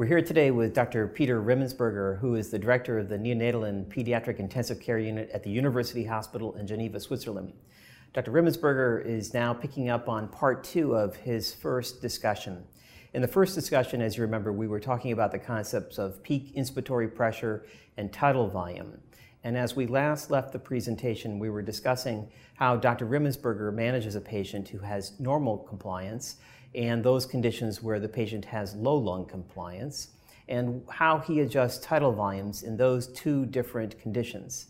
We're here today with Dr. Peter Rimensberger, who is the director of the Neonatal and Pediatric Intensive Care Unit at the University Hospital in Geneva, Switzerland. Dr. Rimensberger is now picking up on part two of his first discussion. In the first discussion, as you remember, we were talking about the concepts of peak inspiratory pressure and tidal volume. And as we last left the presentation, we were discussing how Dr. Rimensberger manages a patient who has normal compliance and those conditions where the patient has low lung compliance, and how he adjusts tidal volumes in those two different conditions.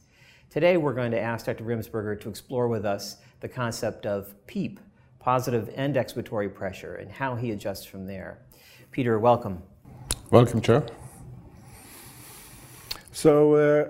Today, we're going to ask Dr. Rimensberger to explore with us the concept of PEEP, positive end expiratory pressure, and how he adjusts from there. Peter, welcome. Welcome, Chair. So, uh,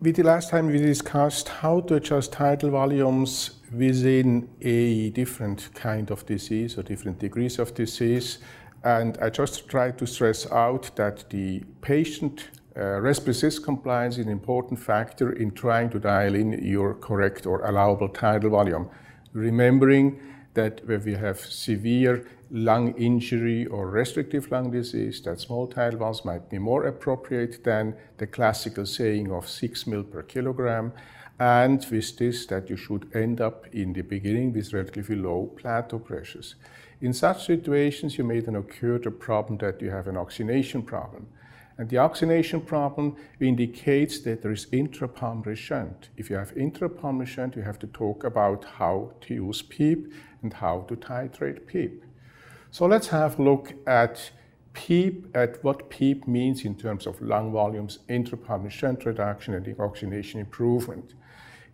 with the last time we discussed how to adjust tidal volumes within a different kind of disease or different degrees of disease. And I just try to stress out that the patient uh, response compliance is an important factor in trying to dial in your correct or allowable tidal volume. Remembering that when we have severe lung injury or restrictive lung disease, that small tidal volumes might be more appropriate than the classical saying of 6 ml per kilogram and with this that you should end up in the beginning with relatively low plateau pressures. In such situations, you may then occur the problem that you have an oxygenation problem. And the oxygenation problem indicates that there is intrapulmonary shunt. If you have intrapulmonary shunt, you have to talk about how to use PEEP and how to titrate PEEP. So let's have a look at PEEP, at what PEEP means in terms of lung volumes, intrapulmonary shunt reduction, and the oxygenation improvement.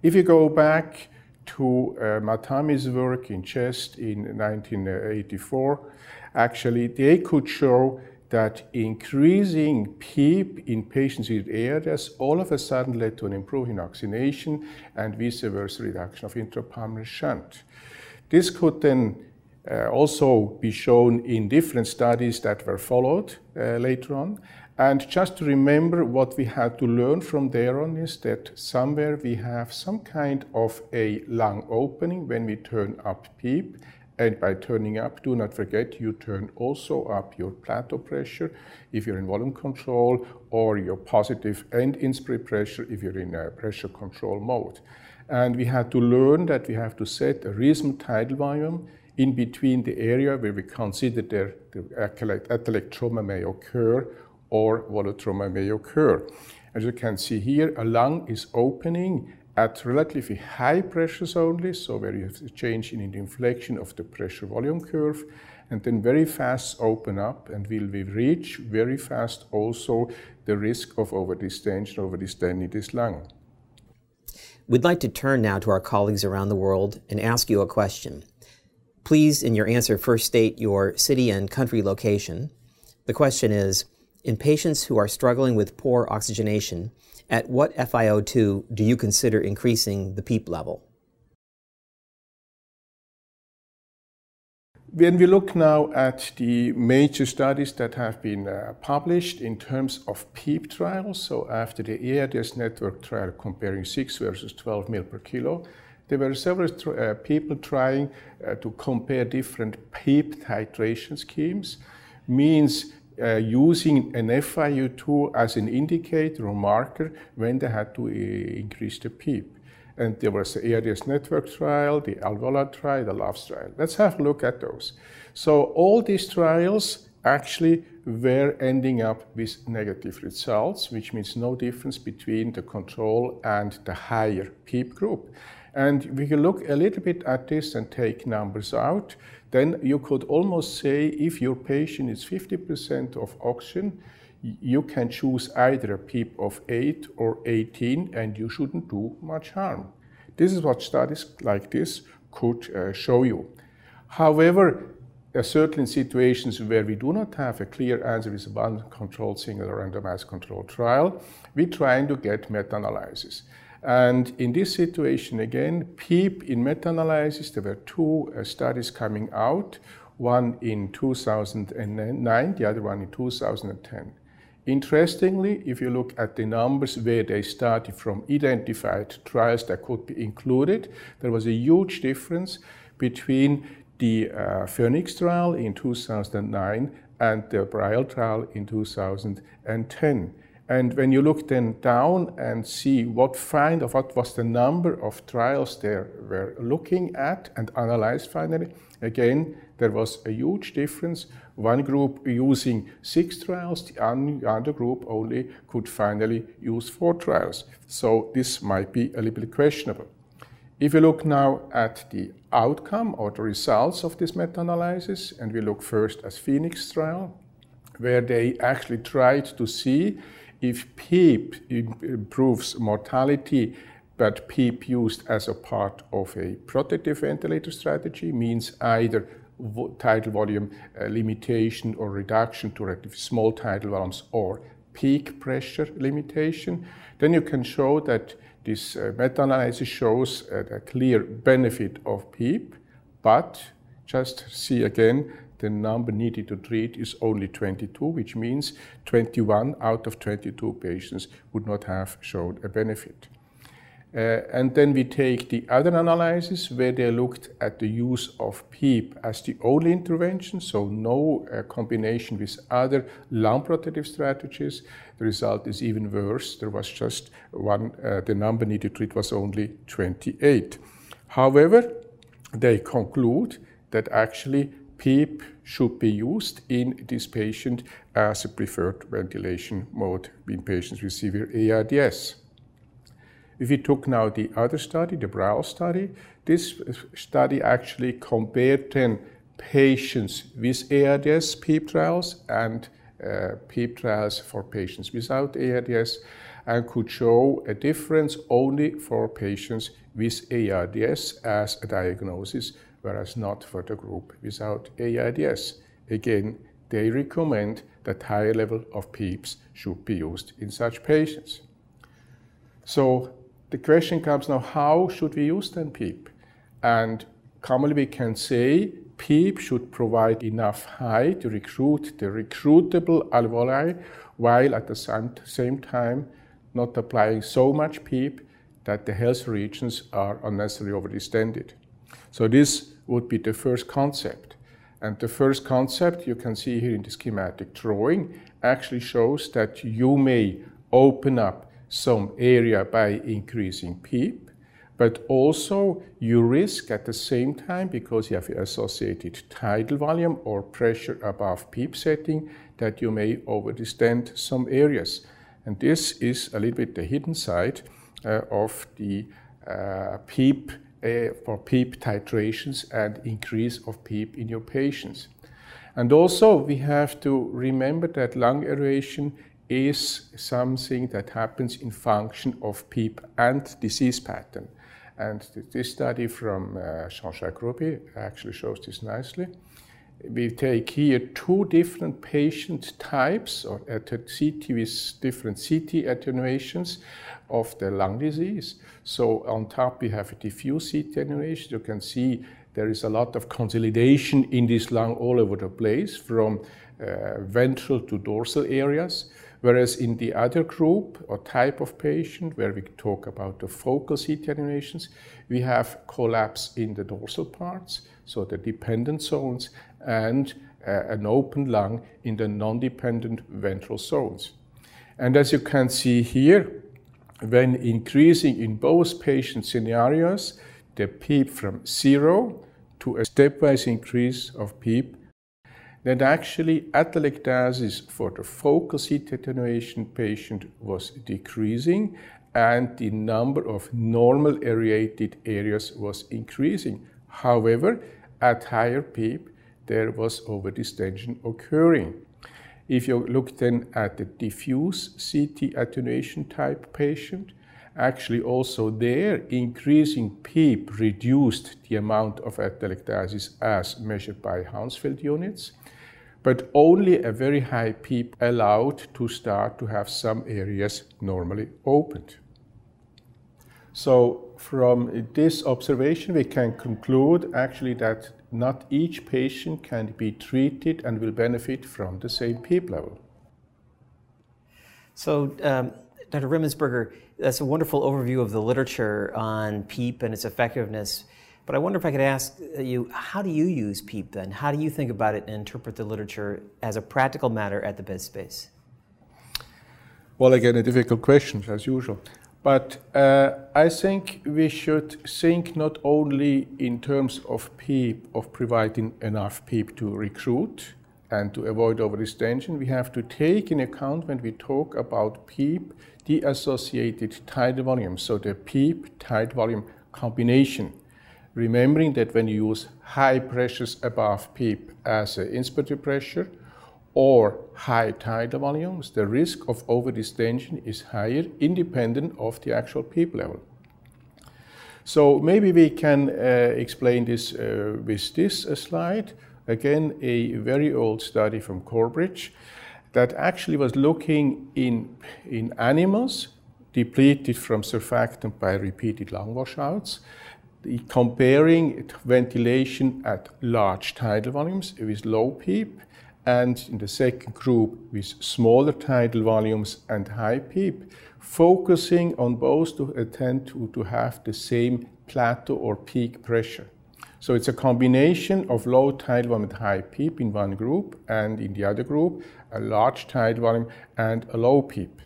If you go back to uh, Matami's work in chest in 1984, actually they could show that increasing PEEP in patients with ARDS all of a sudden led to an improvement in oxygenation and vice versa reduction of intrapulmonary shunt. This could then also be shown in different studies that were followed uh, later on. And just to remember what we had to learn from there on is that somewhere we have some kind of a lung opening when we turn up PEEP. And by turning up, do not forget you turn also up your plateau pressure if you're in volume control or your positive end inspiratory pressure if you're in a pressure control mode. And we had to learn that we have to set a reasonable tidal volume in between the area where we consider the atelectrauma may occur or volutrauma may occur. As you can see here, a lung is opening at relatively high pressures only, so where you have a change in the inflection of the pressure volume curve, and then very fast open up, and will we reach very fast also the risk of overdistension, overdistending this lung. We'd like to turn now to our colleagues around the world and ask you a question. Please, in your answer, first state your city and country location. The question is in patients who are struggling with poor oxygenation, at what FiO2 do you consider increasing the PEEP level? When we look now at the major studies that have been uh, published in terms of PEEP trials, so after the ARDS network trial comparing 6 versus 12 ml per kilo, there were several uh, people trying uh, to compare different PEEP titration schemes, means uh, using an FiO2 as an indicator or marker when they had to uh, increase the PEEP. And there was the ARDS network trial, the ALVEOLI trial, the LOVES trial. Let's have a look at those. So all these trials actually were ending up with negative results, which means no difference between the control and the higher PEEP group. And we can look a little bit at this and take numbers out then you could almost say if your patient is 50% of oxygen, you can choose either a PEEP of 8 or 18 and you shouldn't do much harm. This is what studies like this could uh, show you. However, there are certain situations where we do not have a clear answer with one controlled single or randomized controlled trial. We're trying to get meta-analysis. And in this situation, again, PEEP in meta-analysis, there were two uh, studies coming out, one in 2009, the other one in 2010. Interestingly, if you look at the numbers where they started from identified trials that could be included, there was a huge difference between the uh, Phoenix trial in 2009 and the Briel trial in 2010. And when you look then down and see what find of what was the number of trials they were looking at and analyzed finally, again, there was a huge difference. One group using six trials, the other group only could finally use four trials. So this might be a little bit questionable. If you look now at the outcome or the results of this meta-analysis, and we look first at Phoenix trial, where they actually tried to see if PEEP improves mortality, but PEEP used as a part of a protective ventilator strategy means either tidal volume uh, limitation or reduction to relatively small tidal volumes or peak pressure limitation, then you can show that this uh, meta-analysis shows uh, a clear benefit of PEEP, but just see again the number needed to treat is only 22, which means 21 out of 22 patients would not have shown a benefit. Uh, and then we take the other analysis where they looked at the use of PEEP as the only intervention, so no uh, combination with other lung protective strategies. The result is even worse. There was just one, uh, the number needed to treat was only 28. However, they conclude that actually PEEP should be used in this patient as a preferred ventilation mode in patients with severe ARDS. If we took now the other study, the Briel study, this study actually compared then patients with ARDS PEEP trials and uh, PEEP trials for patients without ARDS and could show a difference only for patients with ARDS as a diagnosis whereas not for the group without ARDS. Again, they recommend that higher level of PEEPs should be used in such patients. So the question comes now, how should we use then PEEP? And commonly we can say PEEP should provide enough height to recruit the recruitable alveoli while at the same time not applying so much PEEP that the health regions are unnecessarily overdistended. So this would be the first concept. And the first concept you can see here in the schematic drawing actually shows that you may open up some area by increasing PEEP, but also you risk at the same time, because you have associated tidal volume or pressure above PEEP setting, that you may overdistend some areas. And this is a little bit the hidden side uh, of the uh, PEEP for PEEP titrations and increase of PEEP in your patients. And also, we have to remember that lung aeration is something that happens in function of PEEP and disease pattern. And this study from uh, Jean-Jacques Rouby actually shows this nicely. We take here two different patient types or CT with different CT attenuations of the lung disease. So on top we have a diffuse CT attenuation. You can see there is a lot of consolidation in this lung all over the place from uh, ventral to dorsal areas. Whereas in the other group or type of patient, where we talk about the focal CT attenuations, we have collapse in the dorsal parts, so the dependent zones, and uh, an open lung in the non-dependent ventral zones. And as you can see here, when increasing in both patient scenarios the PEEP from zero to a stepwise increase of PEEP, then actually atelectasis for the focal CT attenuation patient was decreasing and the number of normal aerated areas was increasing. However, at higher PEEP, there was overdistension occurring. If you look then at the diffuse CT attenuation type patient, actually also there increasing PEEP reduced the amount of atelectasis as measured by Hounsfield units, but only a very high PEEP allowed to start to have some areas normally opened. So from this observation, we can conclude actually that not each patient can be treated and will benefit from the same PEEP level. So, um, Dr. Rimensberger, that's a wonderful overview of the literature on PEEP and its effectiveness. But I wonder if I could ask you, how do you use PEEP then? How do you think about it and interpret the literature as a practical matter at the bed space? Well, again, a difficult question, as usual. But uh, I think we should think not only in terms of PEEP, of providing enough PEEP to recruit and to avoid overdistension, we have to take in account when we talk about PEEP the associated tidal volume, so the PEEP tidal volume combination. Remembering that when you use high pressures above PEEP as an inspiratory pressure, or high tidal volumes, the risk of overdistension is higher independent of the actual PEEP level. So maybe we can uh, explain this uh, with this uh, slide. Again, a very old study from Corbridge that actually was looking in, in animals depleted from surfactant by repeated lung washouts, comparing ventilation at large tidal volumes with low PEEP and in the second group with smaller tidal volumes and high PEEP, focusing on both to attempt to, to have the same plateau or peak pressure. So it's a combination of low tidal volume and high PEEP in one group, and in the other group, a large tidal volume and a low PEEP.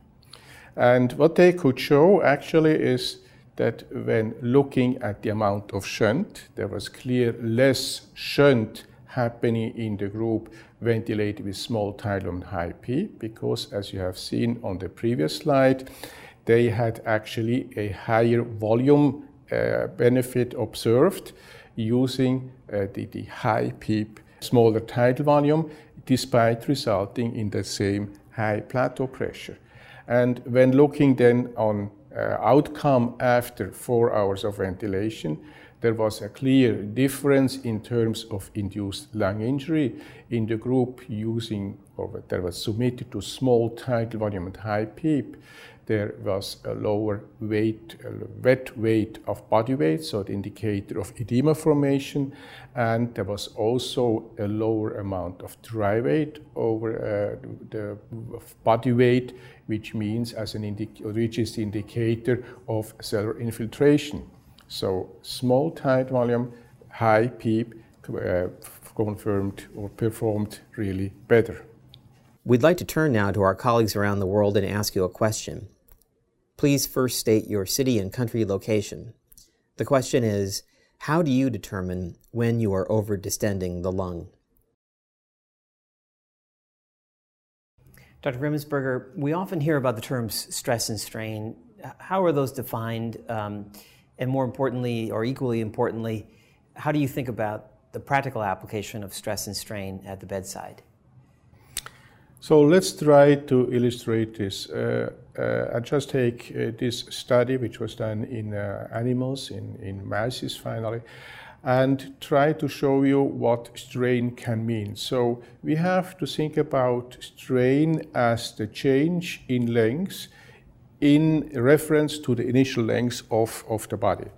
And what they could show actually is that when looking at the amount of shunt, there was clear less shunt happening in the group ventilated with small tidal and high PEEP because as you have seen on the previous slide, they had actually a higher volume uh, benefit observed using uh, the, the high PEEP, smaller tidal volume, despite resulting in the same high plateau pressure. And when looking then on uh, outcome after four hours of ventilation, there was a clear difference in terms of induced lung injury in the group using, or that was submitted to small tidal volume and high PEEP. There was a lower weight, a wet weight of body weight, so the indicator of edema formation, and there was also a lower amount of dry weight over uh, the body weight, which means as an indic- which is the indicator of cellular infiltration. So small tidal volume, high PEEP uh, confirmed or performed really better. We'd like to turn now to our colleagues around the world and ask you a question. Please first state your city and country location. The question is, how do you determine when you are over distending the lung? Dr. Rimensberger, we often hear about the terms stress and strain. How are those defined? Um, and more importantly, or equally importantly, how do you think about the practical application of stress and strain at the bedside? So let's try to illustrate this. Uh, uh, I just take uh, this study, which was done in uh, animals, in, in mice finally, and try to show you what strain can mean. So we have to think about strain as the change in length in reference to the initial length of, of the body.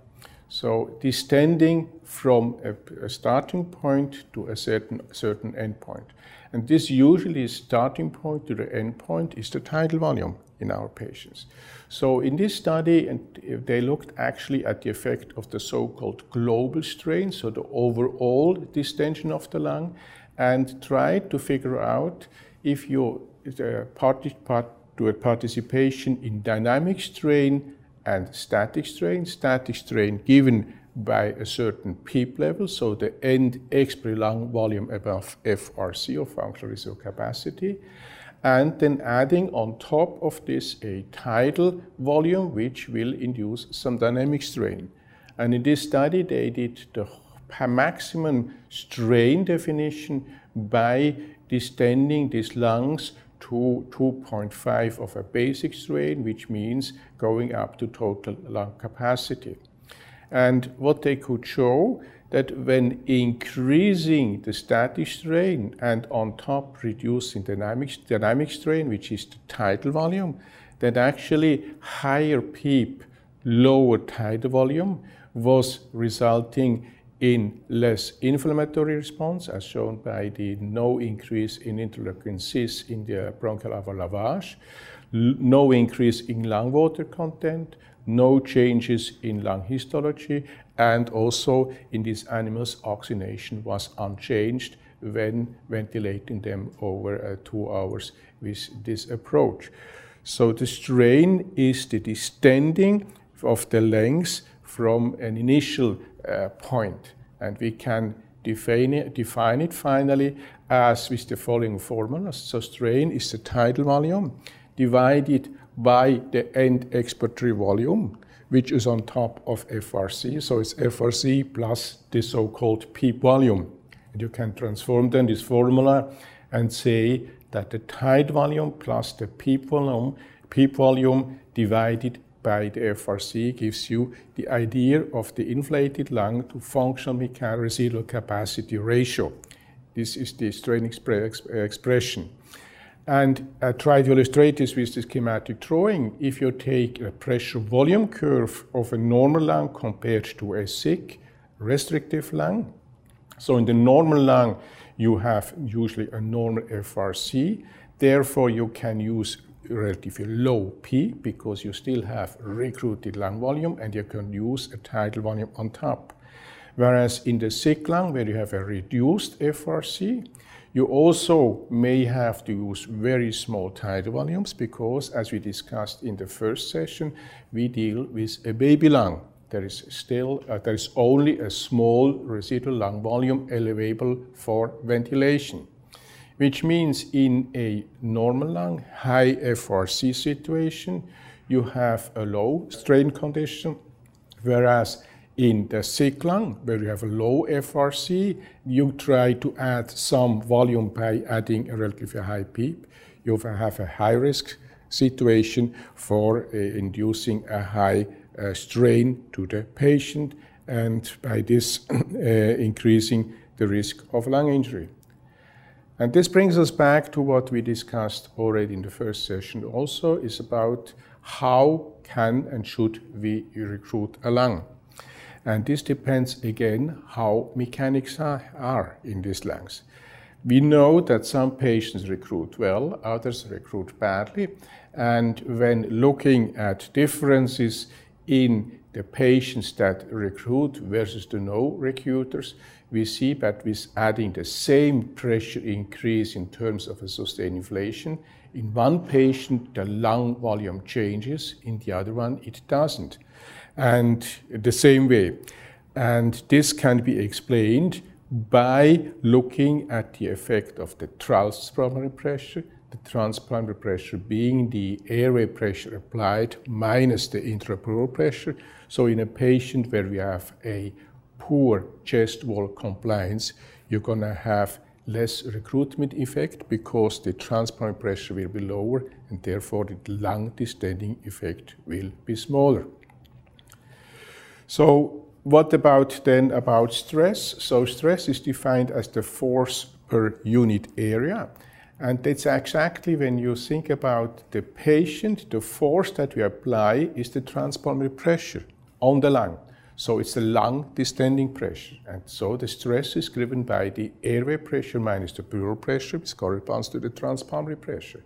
So distending from a, a starting point to a certain, certain endpoint. And this usually starting point to the end point is the tidal volume in our patients. So in this study, and they looked actually at the effect of the so-called global strain, so the overall distension of the lung, and tried to figure out if you uh, part, part, to a participation in dynamic strain and static strain. Static strain given by a certain PEEP level, so the end expiratory lung volume above FRC or functional residual capacity, and then adding on top of this a tidal volume which will induce some dynamic strain. And in this study, they did the maximum strain definition by distending these lungs to 2.5 of a basic strain, which means going up to total lung capacity. And what they could show that when increasing the static strain and on top reducing dynamic, dynamic strain, which is the tidal volume, that actually higher PEEP, lower tidal volume was resulting in less inflammatory response, as shown by the no increase in interleukin 6 in the bronchial alveolar lavage, no increase in lung water content, no changes in lung histology, and also in these animals, oxygenation was unchanged when ventilating them over uh, two hours with this approach. So the strain is the distending of the length from an initial Uh, point, and we can define it, define it finally as with the following formula. So strain is the tidal volume divided by the end expiratory volume, which is on top of FRC. So it's FRC plus the so-called PEEP volume. And you can transform then this formula and say that the tide volume plus the PEEP volume, PEEP volume divided by the FRC gives you the idea of the inflated lung to functional mechanical residual capacity ratio. This is the strain expre- expression. And I try to illustrate this with the schematic drawing. If you take a pressure volume curve of a normal lung compared to a sick restrictive lung, so in the normal lung, you have usually a normal FRC. Therefore, you can use relatively low P because you still have recruited lung volume and you can use a tidal volume on top. Whereas in the sick lung, where you have a reduced FRC, you also may have to use very small tidal volumes because, as we discussed in the first session, we deal with a baby lung. There is still uh, there is only a small residual lung volume available for ventilation, which means in a normal lung, high FRC situation, you have a low strain condition, whereas in the sick lung, where you have a low FRC, you try to add some volume by adding a relatively high PEEP. You have a high risk situation for uh, inducing a high uh, strain to the patient, and by this uh, increasing the risk of lung injury. And this brings us back to what we discussed already in the first session also is about how can and should we recruit a lung. And this depends again how mechanics are, are in these lungs. We know that some patients recruit well, others recruit badly. And when looking at differences in the patients that recruit versus the no recruiters, we see that with adding the same pressure increase in terms of a sustained inflation, in one patient the lung volume changes, in the other one it doesn't and the same way. And this can be explained by looking at the effect of the transpulmonary pressure, the transpulmonary pressure being the airway pressure applied minus the intrapleural pressure. So, in a patient where we have a poor chest wall compliance, you're going to have less recruitment effect because the transpulmonary pressure will be lower and therefore the lung distending effect will be smaller. So what about then about stress? So stress is defined as the force per unit area. And that's exactly when you think about the patient, the force that we apply is the transpulmonary pressure on the lung. So it's the lung distending pressure. And so the stress is given by the airway pressure minus the pleural pressure, which corresponds to the transpulmonary pressure.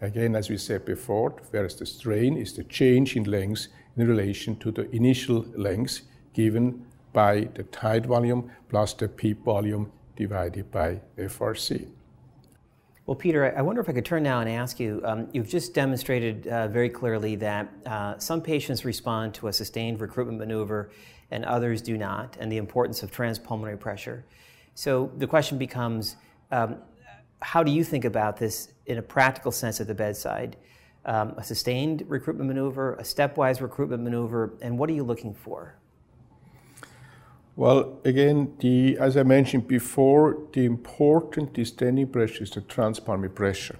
Again, as we said before, whereas the strain is the change in length in relation to the initial length given by the tide volume plus the PEEP volume divided by FRC. Well, Peter, I wonder if I could turn now and ask you. Um, you've just demonstrated uh, very clearly that uh, some patients respond to a sustained recruitment maneuver and others do not, and the importance of transpulmonary pressure. So the question becomes um, how do you think about this in a practical sense at the bedside? um, a sustained recruitment maneuver, a stepwise recruitment maneuver, and what are you looking for? Well, again, the, as I mentioned before, the important distending pressure is the transpulmonary pressure.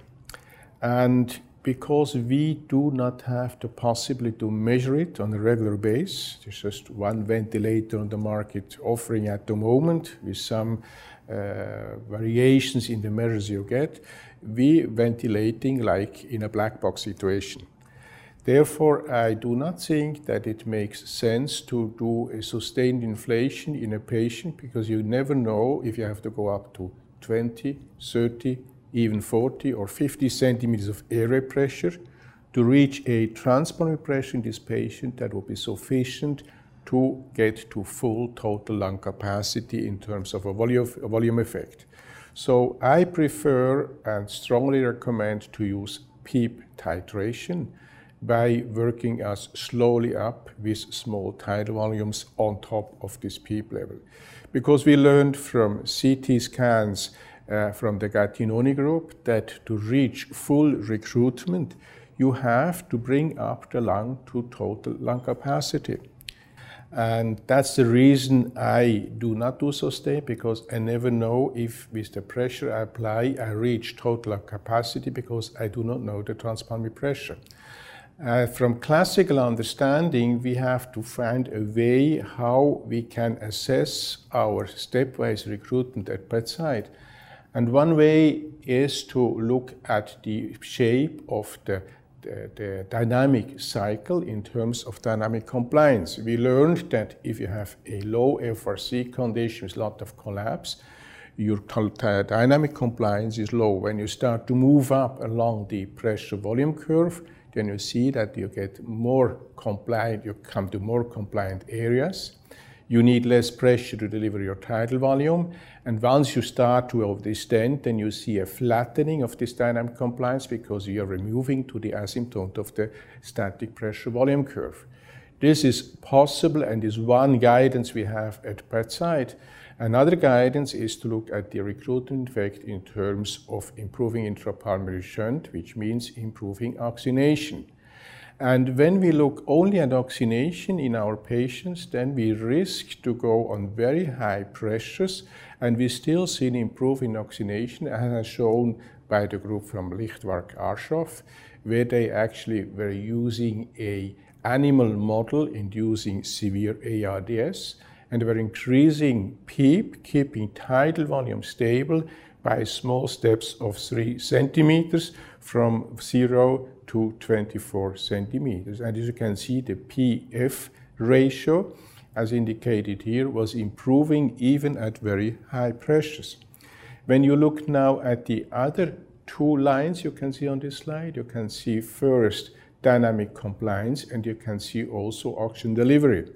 And because we do not have the possibility to measure it on a regular basis, there's just one ventilator on the market offering at the moment with some uh, variations in the measures you get, we ventilating like in a black box situation. Therefore, I do not think that it makes sense to do a sustained inflation in a patient because you never know if you have to go up to 20, 30, even 40 or 50 centimeters of airway pressure to reach a transpulmonary pressure in this patient that will be sufficient to get to full total lung capacity in terms of a volume, a volume effect. So I prefer and strongly recommend to use PEEP titration by working us slowly up with small tidal volumes on top of this PEEP level. Because we learned from CT scans uh, from the Gattinoni group that to reach full recruitment, you have to bring up the lung to total lung capacity. And that's the reason I do not do sustain because I never know if with the pressure I apply I reach total capacity because I do not know the transpulmonary pressure. Uh, from classical understanding, we have to find a way how we can assess our stepwise recruitment at bedside. And one way is to look at the shape of the, the, the, dynamic cycle in terms of dynamic compliance. We learned that if you have a low FRC condition with a lot of collapse, your dynamic compliance is low. When you start to move up along the pressure volume curve, then you see that you get more compliant, you come to more compliant areas. You need less pressure to deliver your tidal volume. And once you start to overextend, then you see a flattening of this dynamic compliance because you are removing to the asymptote of the static pressure volume curve. This is possible and is one guidance we have at bedside. Another guidance is to look at the recruitment effect in terms of improving intrapulmonary shunt, which means improving oxygenation. And when we look only at oxygenation in our patients, then we risk to go on very high pressures, and we still see an improvement in oxygenation, as shown by the group from Lichtwarck-Aschoff, where they actually were using a animal model inducing severe ARDS, and we're increasing PEEP, keeping tidal volume stable by small steps of three centimeters from zero to 24 centimeters. And as you can see, the PF ratio, as indicated here, was improving even at very high pressures. When you look now at the other two lines you can see on this slide, you can see first dynamic compliance and you can see also oxygen delivery.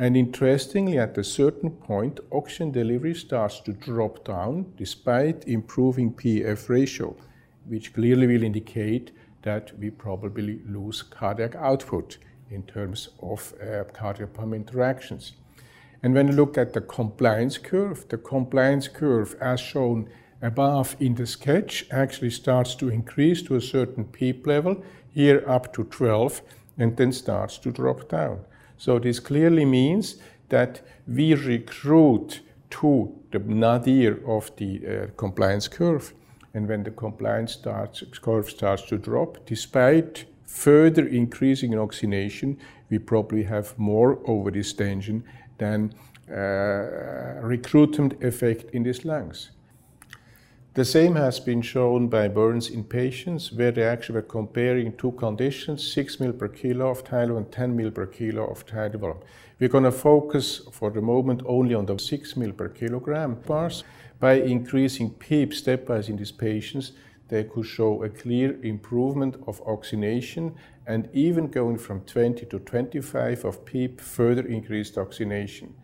And interestingly, at a certain point, oxygen delivery starts to drop down despite improving PF ratio, which clearly will indicate that we probably lose cardiac output in terms of uh, cardiac pump interactions. And when you look at the compliance curve, the compliance curve, as shown above in the sketch, actually starts to increase to a certain PEEP level, here up to 12, and then starts to drop down. So this clearly means that we recruit to the nadir of the uh, compliance curve and when the compliance starts, curve starts to drop, despite further increasing in oxygenation, we probably have more overdistension than uh, recruitment effect in these lungs. The same has been shown by Burns in patients where they actually were comparing two conditions, 6 ml per kilo of tidal and 10 ml per kilo of tidal. We're going to focus for the moment only on the 6 ml per kilogram bars. By increasing PEEP stepwise in these patients, they could show a clear improvement of oxygenation and even going from 20 to 25 of PEEP further increased oxygenation.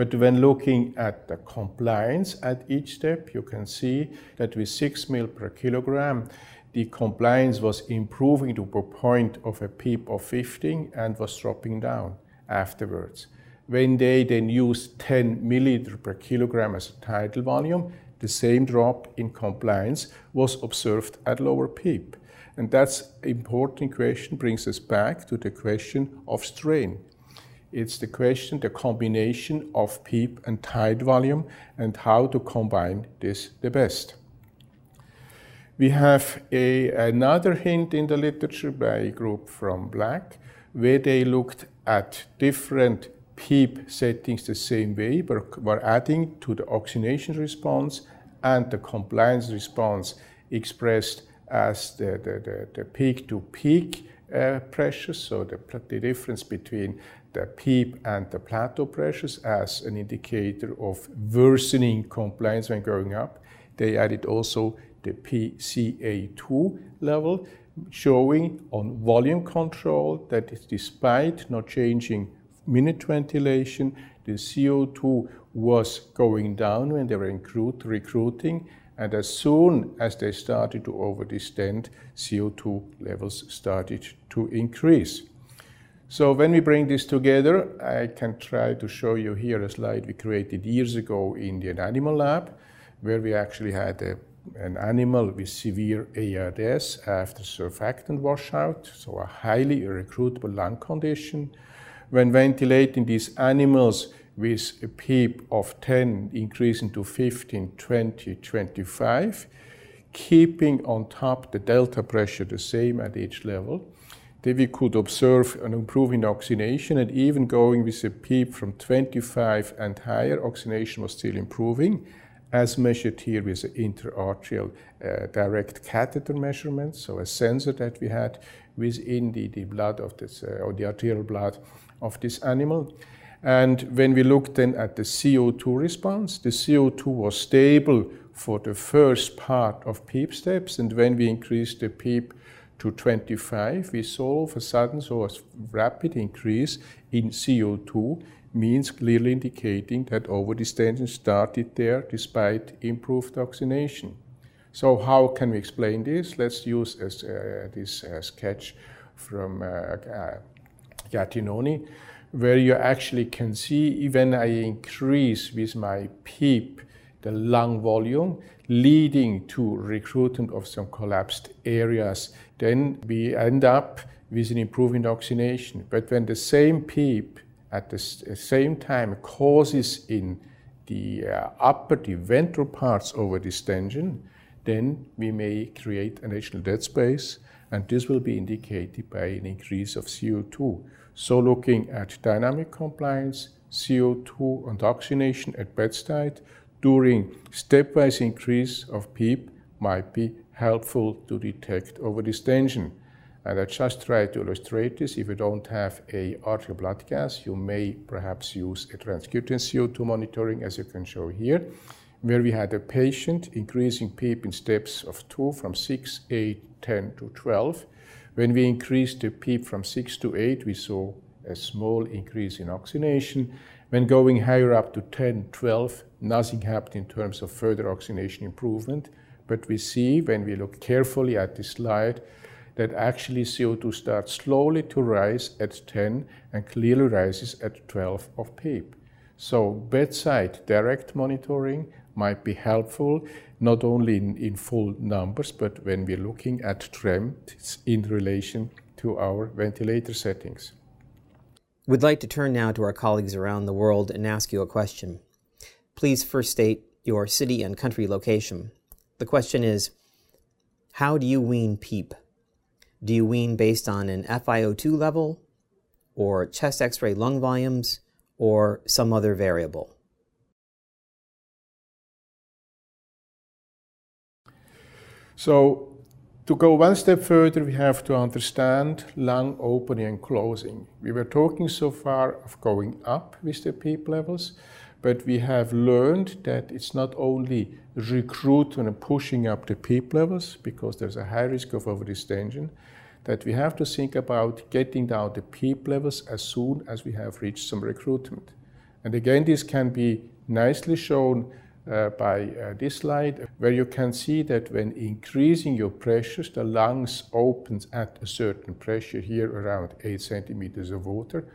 But when looking at the compliance at each step, you can see that with 6 ml per kilogram, the compliance was improving to a point of a PEEP of 15 and was dropping down afterwards. When they then used 10 milliliter per kilogram as a tidal volume, the same drop in compliance was observed at lower PEEP. And that's important question, brings us back to the question of strain. It's the question, the combination of PEEP and tide volume and how to combine this the best. We have a, another hint in the literature by a group from Black, where they looked at different PEEP settings the same way, but were adding to the oxygenation response and the compliance response expressed as the, the, the, the peak to peak uh, pressures, so the, the difference between the PEEP and the plateau pressures as an indicator of worsening compliance when going up. They added also the PaCO2 level, showing on volume control that despite not changing minute ventilation, the CO2 was going down when they were recruit, recruiting, and as soon as they started to overdistend, CO2 levels started to increase. So when we bring this together, I can try to show you here a slide we created years ago in the animal lab, where we actually had a, an animal with severe ARDS after surfactant washout, so a highly recruitable lung condition. When ventilating these animals with a PEEP of 10 increasing to 15, 20, 25, keeping on top the delta pressure the same at each level, then we could observe an improving oxygenation and even going with a PEEP from 25 and higher, oxygenation was still improving, as measured here with the interarterial uh, direct catheter measurement, so a sensor that we had within the, the blood of this, uh, or the arterial blood of this animal. And when we looked then at the CO2 response, the CO2 was stable for the first part of PEEP steps, and when we increased the PEEP to 25, we saw of a sudden so a rapid increase in CO2 means clearly indicating that overdistension started there despite improved oxygenation. So how can we explain this? Let's use as, uh, this uh, sketch from uh Gattinoni, where you actually can see even I increase with my PEEP the lung volume, leading to recruitment of some collapsed areas then we end up with an improvement oxygenation. But when the same PEEP at the same time causes in the uh, upper, the ventral parts over distension, then we may create an additional dead space, and this will be indicated by an increase of CO2. So looking at dynamic compliance, CO2 and oxygenation at bedside during stepwise increase of PEEP might be helpful to detect overdistension. And I just try to illustrate this. If you don't have a arterial blood gas, you may perhaps use a transcutaneous CO2 monitoring, as you can show here, where we had a patient increasing PEEP in steps of 2 from 6, 8, 10 to 12. When we increased the PEEP from 6 to 8, we saw a small increase in oxygenation. When going higher up to 10, 12, nothing happened in terms of further oxygenation improvement. But we see when we look carefully at this slide that actually CO2 starts slowly to rise at 10 and clearly rises at 12 of PEEP. So bedside direct monitoring might be helpful, not only in, in full numbers, but when we're looking at trends in relation to our ventilator settings. We'd like to turn now to our colleagues around the world and ask you a question. Please first state your city and country location. The question is how do you wean PEEP? Do you wean based on an FiO2 level, or chest x ray lung volumes, or some other variable? So, to go one step further, we have to understand lung opening and closing. We were talking so far of going up with the PEEP levels, but we have learned that it's not only recruitment and pushing up the PEEP levels, because there's a high risk of overdistension, that we have to think about getting down the PEEP levels as soon as we have reached some recruitment. And again, this can be nicely shown uh, by uh, this slide, where you can see that when increasing your pressures, the lungs opens at a certain pressure here around 8 centimeters of water.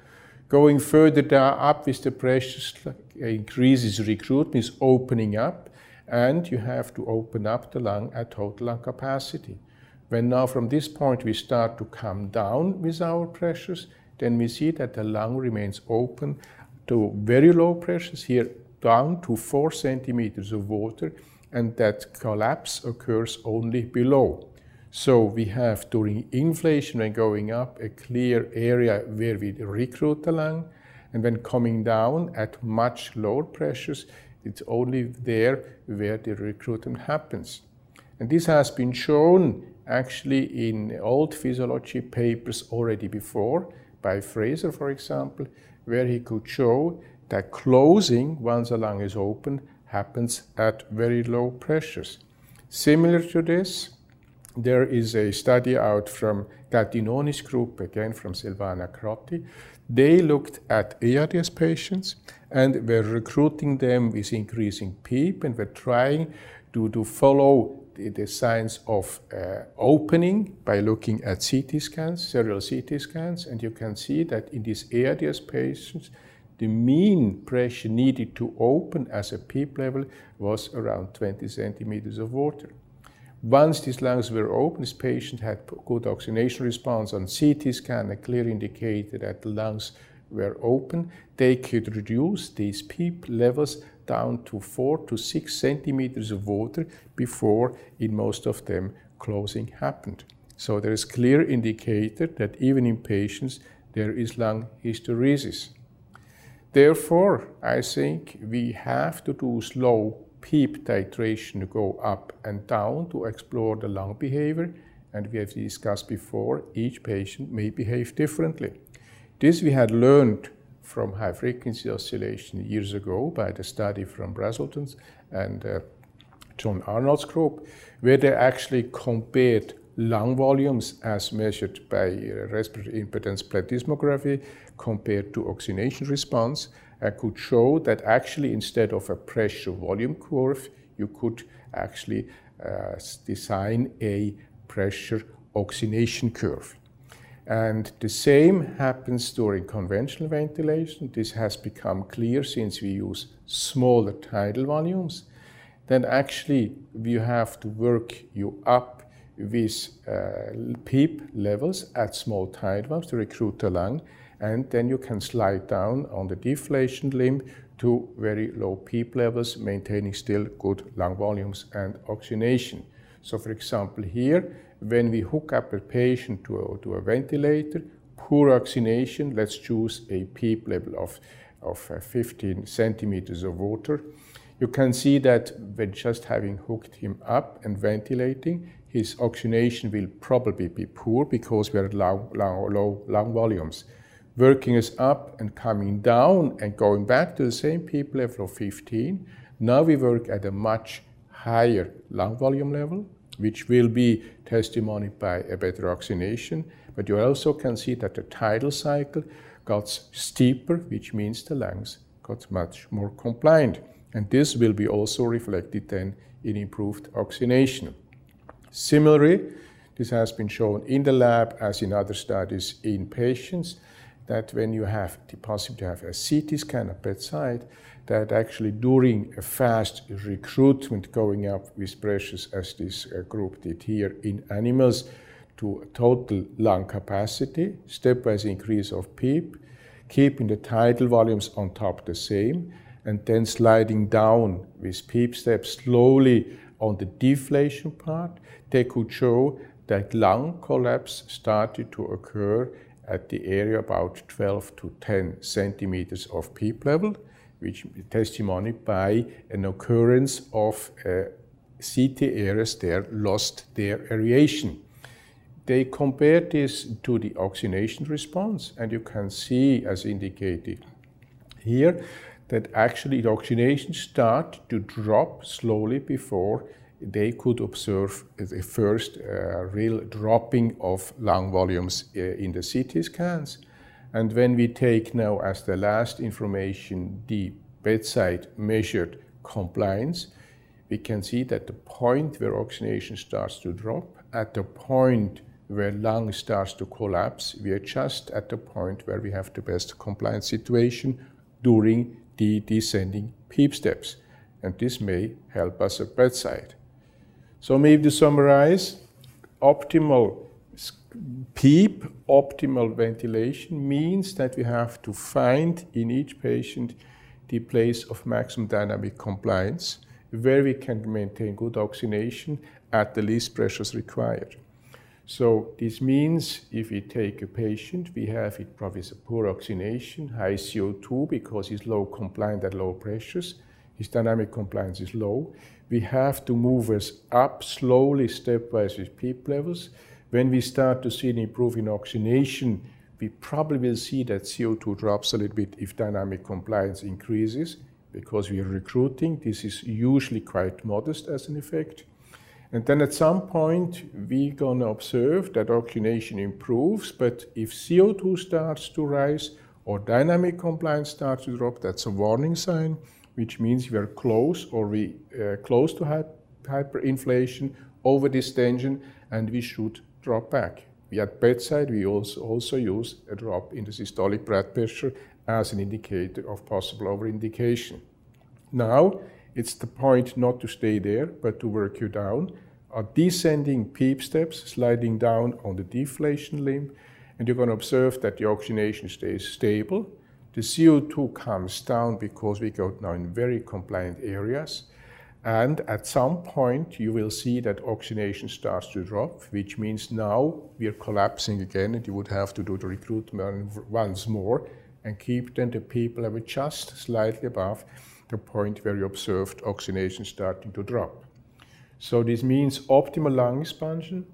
Going further down up with the pressures increases recruitment, is opening up, and you have to open up the lung at total lung capacity. When now from this point we start to come down with our pressures, then we see that the lung remains open to very low pressures here down to 4 centimeters of water, and that collapse occurs only below. So we have during inflation when going up a clear area where we recruit the lung, and when coming down at much lower pressures, it's only there where the recruitment happens. And this has been shown actually in old physiology papers already before by Fraser, for example, where he could show that closing once the lung is open happens at very low pressures. Similar to this, there is a study out from Gattinoni's group, again from Silvana Crotti. They looked at ARDS patients and were recruiting them with increasing PEEP and were trying to, to follow the, the signs of uh, opening by looking at CT scans, serial CT scans, and you can see that in these ARDS patients, the mean pressure needed to open as a PEEP level was around 20 centimeters of water. Once these lungs were open, this patient had good oxygenation response on CT scan, a clear indicator that the lungs were open. They could reduce these PEEP levels down to four to six centimeters of water before, in most of them, closing happened. So there is clear indicator that even in patients there is lung hysteresis. Therefore, I think we have to do slow PEEP titration to go up and down to explore the lung behavior. And we have discussed before, each patient may behave differently. This we had learned from high frequency oscillation years ago by the study from Brazelton's and uh, John Arnold's group, where they actually compared lung volumes as measured by uh, respiratory impedance plethysmography compared to oxygenation response I could show that actually instead of a pressure volume curve, you could actually uh, design a pressure oxygenation curve. And the same happens during conventional ventilation. This has become clear since we use smaller tidal volumes. Then actually you have to work you up with uh, PEEP levels at small tidal volumes to recruit the lung and then you can slide down on the deflation limb to very low PEEP levels, maintaining still good lung volumes and oxygenation. So for example here, when we hook up a patient to a, to a ventilator, poor oxygenation, let's choose a PEEP level of, of uh, 15 centimeters of water. You can see that when just having hooked him up and ventilating, his oxygenation will probably be poor because we are at low, low, low lung volumes working us up and coming down and going back to the same PEEP level of 15. Now we work at a much higher lung volume level, which will be testimonied by a better oxygenation. But you also can see that the tidal cycle got steeper, which means the lungs got much more compliant. And this will be also reflected then in improved oxygenation. Similarly, this has been shown in the lab as in other studies in patients that when you have the possibility to have a CT scan at bedside, that actually during a fast recruitment going up with pressures as this uh, group did here in animals to total lung capacity, stepwise increase of PEEP, keeping the tidal volumes on top the same, and then sliding down with PEEP steps slowly on the deflation part, they could show that lung collapse started to occur at the area about 12 to 10 centimeters of PEEP level, which is testimonied by an occurrence of uh, CT areas there lost their aeration. They compared this to the oxygenation response, and you can see, as indicated here, that actually the oxygenation start to drop slowly before they could observe the first uh, real dropping of lung volumes uh, in the CT scans. And when we take now as the last information the bedside measured compliance, we can see that the point where oxygenation starts to drop, at the point where lung starts to collapse, we are just at the point where we have the best compliance situation during the descending PEEP steps. And this may help us at bedside. So maybe to summarize, optimal PEEP, optimal ventilation means that we have to find in each patient the place of maximum dynamic compliance where we can maintain good oxygenation at the least pressures required. So this means if we take a patient, we have it probably poor oxygenation, high CO2 because he's low compliant at low pressures. His dynamic compliance is low. We have to move us up slowly, stepwise with PEEP levels. When we start to see an improvement in oxygenation, we probably will see that CO2 drops a little bit if dynamic compliance increases because we are recruiting. This is usually quite modest as an effect. And then at some point, we're going to observe that oxygenation improves, but if CO2 starts to rise or dynamic compliance starts to drop, that's a warning sign, which means we are close or we uh, close to hyperinflation, overdistension and we should drop back. We at bedside, we also, also use a drop in the systolic blood pressure as an indicator of possible overindication. Now, it's the point not to stay there, but to work you down are descending PEEP steps, sliding down on the deflation limb, and you're going to observe that the oxygenation stays stable. The CO2 comes down because we go now in very compliant areas. And at some point, you will see that oxygenation starts to drop, which means now we are collapsing again, and you would have to do the recruitment once more and keep then the PEEP level just slightly above the point where you observed oxygenation starting to drop. So this means optimal lung expansion,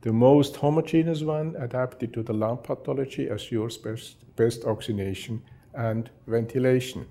the most homogeneous one adapted to the lung pathology assures best, best oxygenation and ventilation.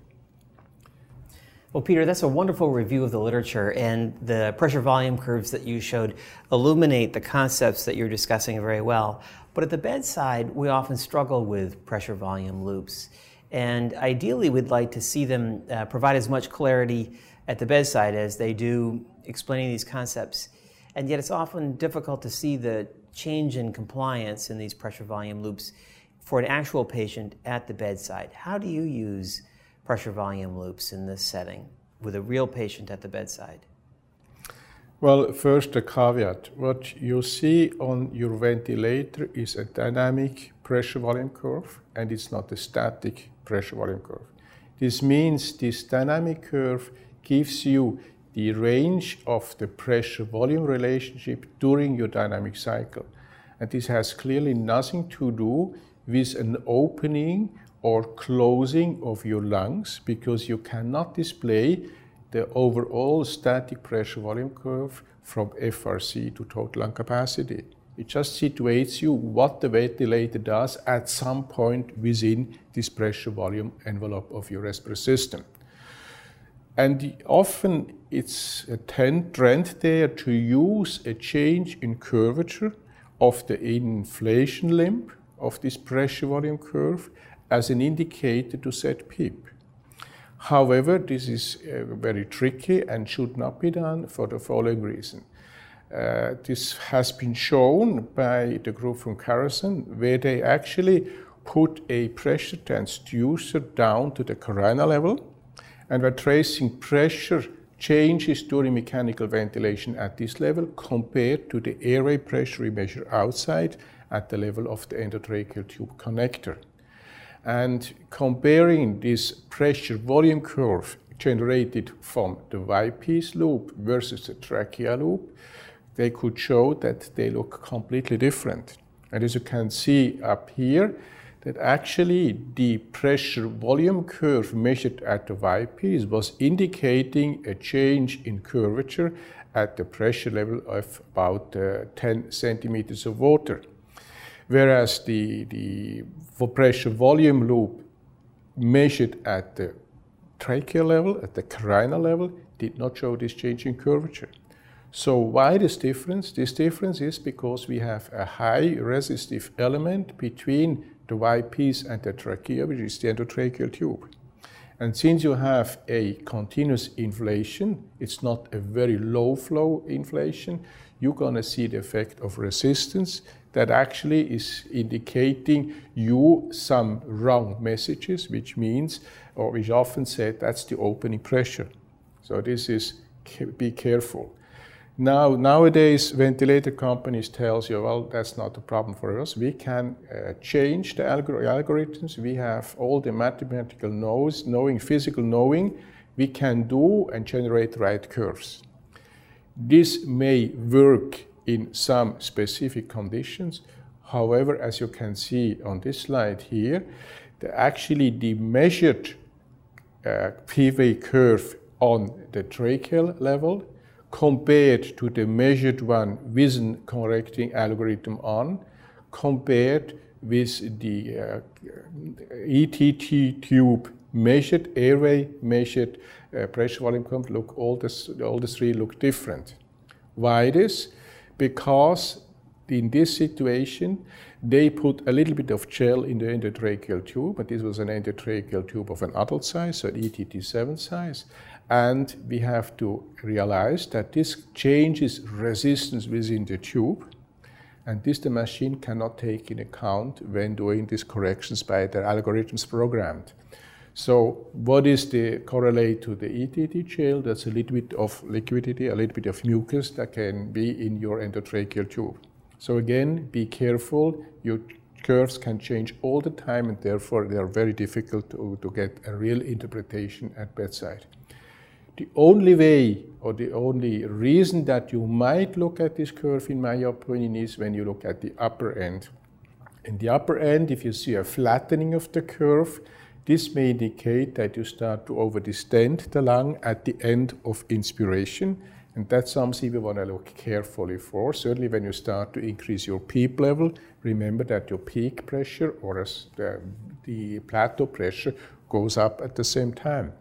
Well, Peter, that's a wonderful review of the literature, and the pressure volume curves that you showed illuminate the concepts that you're discussing very well. But at the bedside, we often struggle with pressure volume loops. And ideally, we'd like to see them uh, provide as much clarity at the bedside as they do explaining these concepts. And yet, it's often difficult to see the change in compliance in these pressure volume loops for an actual patient at the bedside. How do you use pressure volume loops in this setting with a real patient at the bedside? Well, first, a caveat. What you see on your ventilator is a dynamic pressure volume curve, and it's not a static pressure volume curve. This means this dynamic curve gives you the range of the pressure volume relationship during your dynamic cycle. And this has clearly nothing to do with an opening or closing of your lungs because you cannot display the overall static pressure volume curve from FRC to total lung capacity. It just situates you what the ventilator does at some point within this pressure volume envelope of your respiratory system. And often it's a trend there to use a change in curvature of the inflation limb of this pressure volume curve as an indicator to set PEEP. However, this is uh, very tricky and should not be done for the following reason. Uh, this has been shown by the group from Karason, where they actually put a pressure transducer down to the carinal level and we're tracing pressure changes during mechanical ventilation at this level compared to the airway pressure we measure outside at the level of the endotracheal tube connector. And comparing this pressure volume curve generated from the Y-piece loop versus the trachea loop, they could show that they look completely different. And as you can see up here, that actually the pressure volume curve measured at the Y-piece was indicating a change in curvature at the pressure level of about uh, 10 centimeters of water. Whereas the, the pressure volume loop measured at the trachea level, at the carinal level, did not show this change in curvature. So why this difference? This difference is because we have a high resistive element between the Y-piece and the trachea, which is the endotracheal tube. And since you have a continuous inflation, it's not a very low flow inflation, you're going to see the effect of resistance that actually is indicating you some wrong messages, which means, or which often said, that's the opening pressure. So this is, be careful. Now, nowadays, ventilator companies tells you, well, that's not a problem for us. We can uh, change the algor algorithms. We have all the mathematical knows, knowing, physical knowing. we can do and generate right curves. This may work in some specific conditions. However, as you can see on this slide here, the, actually the measured uh, PV curve on the tracheal level compared to the measured one vision correcting algorithm on, compared with the uh, ETT tube measured airway, measured uh, pressure volume curve, look all, this, all the three look different. Why this? Because in this situation, they put a little bit of gel in the endotracheal tube, but this was an endotracheal tube of an adult size, so an ETT7 size. And we have to realize that this changes resistance within the tube, and this the machine cannot take in account when doing these corrections by the algorithms programmed. So what is the correlate to the ETT gel? That's a little bit of liquidity, a little bit of mucus that can be in your endotracheal tube. So again, be careful. Your curves can change all the time and therefore they are very difficult to, to get a real interpretation at bedside. The only way or the only reason that you might look at this curve, in my opinion, is when you look at the upper end. In the upper end, if you see a flattening of the curve, this may indicate that you start to overdistend the lung at the end of inspiration and that's something we want to look carefully for. Certainly, when you start to increase your PEEP level, remember that your peak pressure or the, the plateau pressure goes up at the same time.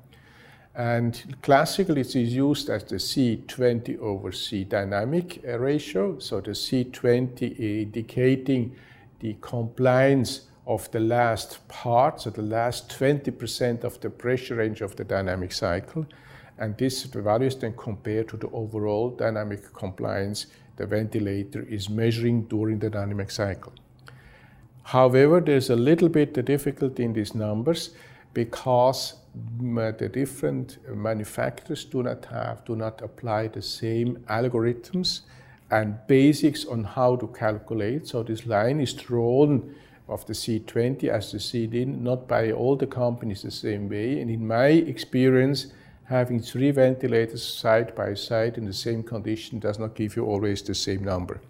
And classically, it is used as the C20 over C dynamic ratio. So the C20 indicating the compliance of the last part, so the last 20% of the pressure range of the dynamic cycle and this value is then compared to the overall dynamic compliance the ventilator is measuring during the dynamic cycle. However, there's a little bit of difficulty in these numbers because Mm, uh, the different manufacturers do not have, do not apply the same algorithms and basics on how to calculate. So this line is drawn of the C20 as the C-in, not by all the companies the same way. And in my experience, having three ventilators side by side in the same condition does not give you always the same number.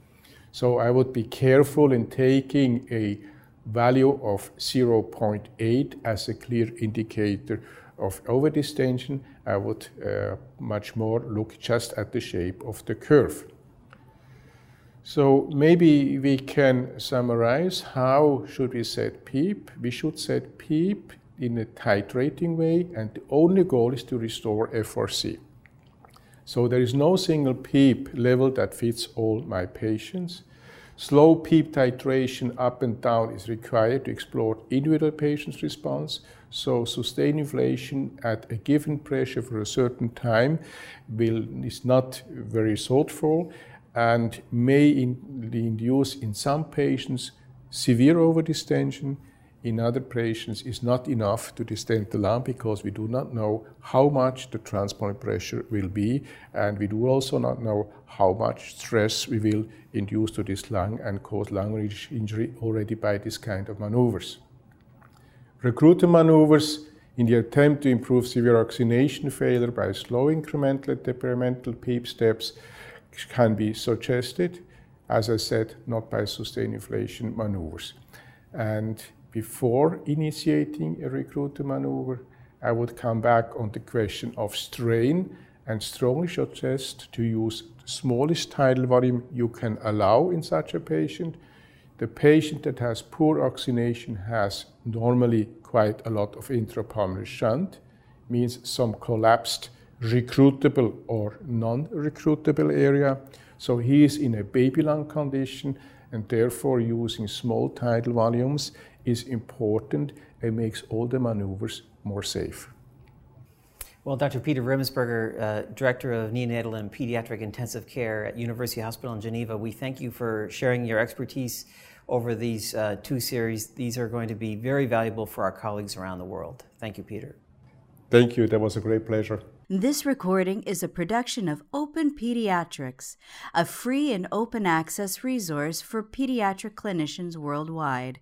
So I would be careful in taking a value of 0.8 as a clear indicator of overdistension. I would uh, much more look just at the shape of the curve. So maybe we can summarize how should we set PEEP. We should set PEEP in a titrating way, and the only goal is to restore FRC. So there is no single PEEP level that fits all my patients. Slow PEEP titration up and down is required to explore individual patient's response. So sustained inflation at a given pressure for a certain time will, is not very thoughtful and may in, induce in some patients severe overdistension, in other patients is not enough to distend the lung because we do not know how much the transport pressure will be, and we do also not know how much stress we will induce to this lung and cause lung injury already by this kind of maneuvers. Recruiter maneuvers in the attempt to improve severe oxygenation failure by slow incremental departmental PEEP steps can be suggested, as I said, not by sustained inflation maneuvers. And before initiating a recruiter maneuver, I would come back on the question of strain and strongly suggest to use the smallest tidal volume you can allow in such a patient. The patient that has poor oxygenation has normally quite a lot of intrapulmonary shunt, means some collapsed recruitable or non-recruitable area. So he is in a baby lung condition and therefore using small tidal volumes is important and makes all the maneuvers more safe. Well, Dr. Peter Rimensberger, uh, Director of Neonatal and Pediatric Intensive Care at University Hospital in Geneva, we thank you for sharing your expertise over these uh, two series. These are going to be very valuable for our colleagues around the world. Thank you, Peter. Thank you. That was a great pleasure. This recording is a production of Open Pediatrics, a free and open access resource for pediatric clinicians worldwide.